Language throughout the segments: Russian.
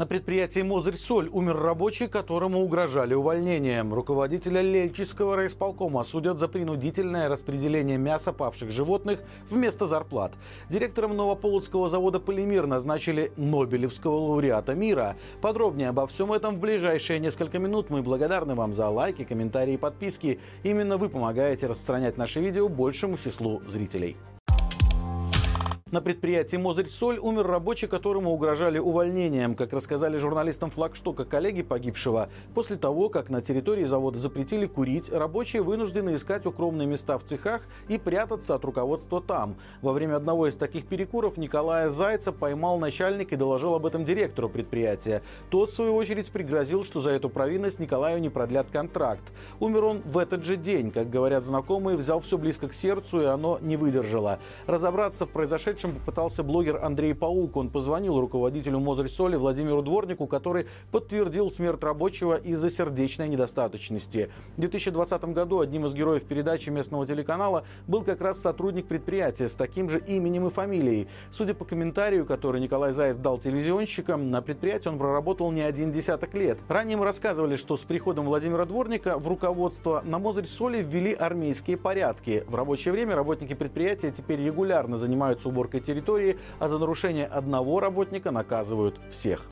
На предприятии «Мозырь-Соль» умер рабочий, которому угрожали увольнением. Руководителя Лельчинского райисполкома судят за принудительное распределение мяса павших животных вместо зарплат. Директором Новополоцкого завода «Полимир» назначили Нобелевского лауреата мира. Подробнее обо всем этом в ближайшие несколько минут. Мы благодарны вам за лайки, комментарии и подписки. Именно вы помогаете распространять наши видео большему числу зрителей. На предприятии «Мозырь-Соль» умер рабочий, которому угрожали увольнением. Как рассказали журналистам флагштока коллеги погибшего, после того, как на территории завода запретили курить, рабочие вынуждены искать укромные места в цехах и прятаться от руководства там. Во время одного из таких перекуров Николая Зайца поймал начальник и доложил об этом директору предприятия. Тот, в свою очередь, пригрозил, что за эту провинность Николаю не продлят контракт. Умер он в этот же день. Как говорят знакомые, взял все близко к сердцу, и оно не выдержало. Разобраться в произошедшем произошедшем попытался блогер Андрей Паук. Он позвонил руководителю Мозырь Соли Владимиру Дворнику, который подтвердил смерть рабочего из-за сердечной недостаточности. В 2020 году одним из героев передачи местного телеканала был как раз сотрудник предприятия с таким же именем и фамилией. Судя по комментарию, который Николай Заяц дал телевизионщикам, на предприятии он проработал не один десяток лет. Ранее мы рассказывали, что с приходом Владимира Дворника в руководство на Мозырь Соли ввели армейские порядки. В рабочее время работники предприятия теперь регулярно занимаются уборкой территории, а за нарушение одного работника наказывают всех.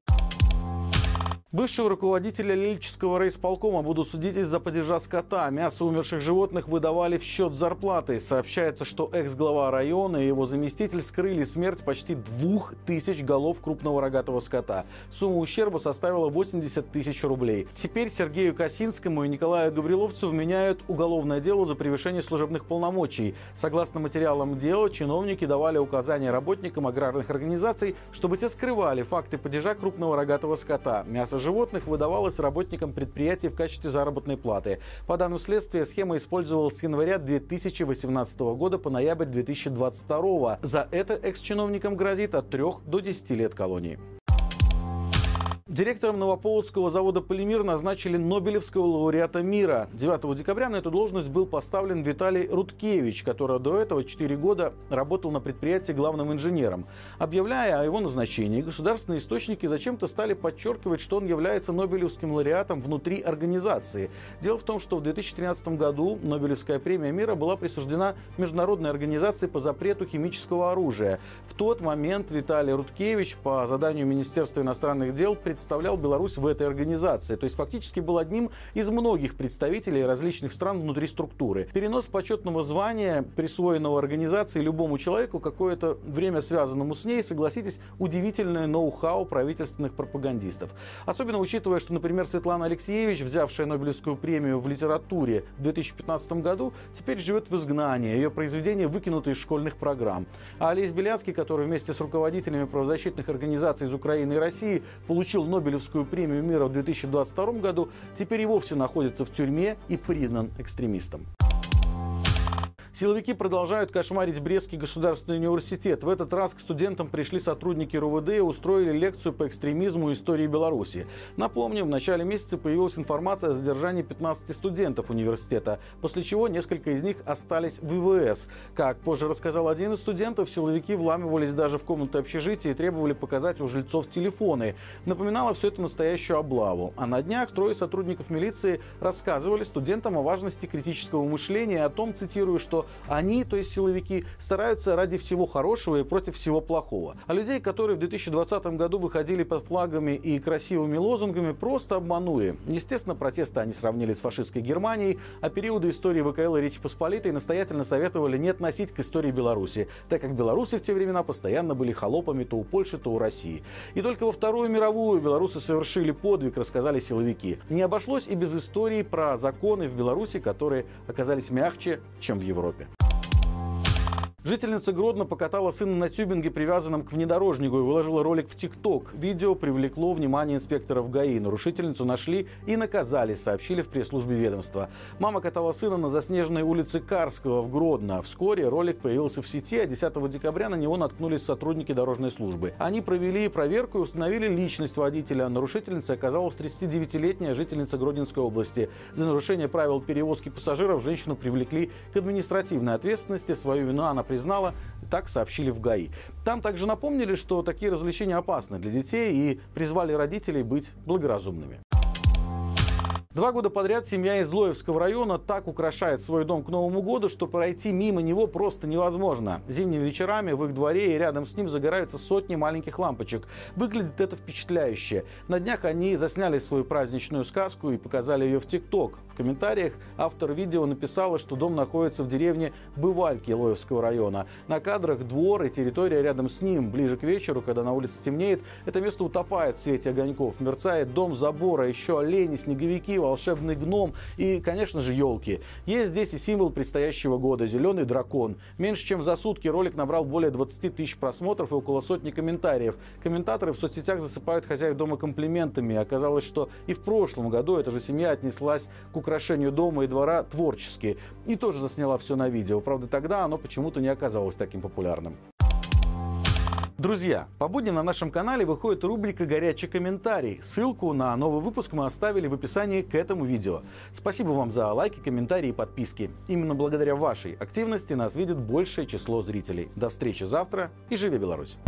Бывшего руководителя Лильческого райисполкома будут судить из-за падежа скота. Мясо умерших животных выдавали в счет зарплаты. Сообщается, что экс-глава района и его заместитель скрыли смерть почти двух тысяч голов крупного рогатого скота. Сумма ущерба составила 80 тысяч рублей. Теперь Сергею Косинскому и Николаю Гавриловцу вменяют уголовное дело за превышение служебных полномочий. Согласно материалам дела, чиновники давали указания работникам аграрных организаций, чтобы те скрывали факты падежа крупного рогатого скота. Мясо животных выдавалось работникам предприятий в качестве заработной платы. По данным следствия, схема использовалась с января 2018 года по ноябрь 2022. За это экс-чиновникам грозит от 3 до 10 лет колонии. Директором Новополоцкого завода «Полимир» назначили Нобелевского лауреата мира. 9 декабря на эту должность был поставлен Виталий Рудкевич, который до этого 4 года работал на предприятии главным инженером. Объявляя о его назначении, государственные источники зачем-то стали подчеркивать, что он является Нобелевским лауреатом внутри организации. Дело в том, что в 2013 году Нобелевская премия мира была присуждена Международной организации по запрету химического оружия. В тот момент Виталий Рудкевич по заданию Министерства иностранных дел представлял Беларусь в этой организации. То есть фактически был одним из многих представителей различных стран внутри структуры. Перенос почетного звания, присвоенного организации любому человеку, какое-то время связанному с ней, согласитесь, удивительное ноу-хау правительственных пропагандистов. Особенно учитывая, что, например, Светлана Алексеевич, взявшая Нобелевскую премию в литературе в 2015 году, теперь живет в изгнании. Ее произведения выкинуты из школьных программ. А Олесь Белянский, который вместе с руководителями правозащитных организаций из Украины и России получил Нобелевскую премию мира в 2022 году, теперь и вовсе находится в тюрьме и признан экстремистом. Силовики продолжают кошмарить Брестский государственный университет. В этот раз к студентам пришли сотрудники РУВД и устроили лекцию по экстремизму и истории Беларуси. Напомню, в начале месяца появилась информация о задержании 15 студентов университета, после чего несколько из них остались в ВВС. Как позже рассказал один из студентов, силовики вламывались даже в комнаты общежития и требовали показать у жильцов телефоны. Напоминало все это настоящую облаву. А на днях трое сотрудников милиции рассказывали студентам о важности критического мышления и о том, цитирую, что они, то есть силовики, стараются ради всего хорошего и против всего плохого. А людей, которые в 2020 году выходили под флагами и красивыми лозунгами, просто обманули. Естественно, протесты они сравнили с фашистской Германией, а периоды истории ВКЛ и Речи Посполитой настоятельно советовали не относить к истории Беларуси, так как белорусы в те времена постоянно были холопами то у Польши, то у России. И только во Вторую мировую белорусы совершили подвиг, рассказали силовики. Не обошлось и без истории про законы в Беларуси, которые оказались мягче, чем в Европе. Ютубе. Жительница Гродно покатала сына на тюбинге, привязанном к внедорожнику, и выложила ролик в ТикТок. Видео привлекло внимание инспекторов ГАИ. Нарушительницу нашли и наказали, сообщили в пресс-службе ведомства. Мама катала сына на заснеженной улице Карского в Гродно. Вскоре ролик появился в сети, а 10 декабря на него наткнулись сотрудники дорожной службы. Они провели проверку и установили личность водителя. Нарушительницей оказалась 39-летняя жительница Гродненской области. За нарушение правил перевозки пассажиров женщину привлекли к административной ответственности. Свою вину она признала, так сообщили в ГАИ. Там также напомнили, что такие развлечения опасны для детей и призвали родителей быть благоразумными. Два года подряд семья из Злоевского района так украшает свой дом к Новому году, что пройти мимо него просто невозможно. Зимними вечерами в их дворе и рядом с ним загораются сотни маленьких лампочек. Выглядит это впечатляюще. На днях они засняли свою праздничную сказку и показали ее в ТикТок. Комментариях автор видео написала, что дом находится в деревне Бывальки Лоевского района. На кадрах двор и территория рядом с ним. Ближе к вечеру, когда на улице темнеет, это место утопает в свете огоньков. Мерцает дом забора, еще олени, снеговики, волшебный гном и, конечно же, елки. Есть здесь и символ предстоящего года – зеленый дракон. Меньше чем за сутки ролик набрал более 20 тысяч просмотров и около сотни комментариев. Комментаторы в соцсетях засыпают хозяев дома комплиментами. Оказалось, что и в прошлом году эта же семья отнеслась к украшению дома и двора творчески. И тоже засняла все на видео. Правда, тогда оно почему-то не оказалось таким популярным. Друзья, по будням на нашем канале выходит рубрика «Горячий комментарий». Ссылку на новый выпуск мы оставили в описании к этому видео. Спасибо вам за лайки, комментарии и подписки. Именно благодаря вашей активности нас видит большее число зрителей. До встречи завтра и живи Беларусь!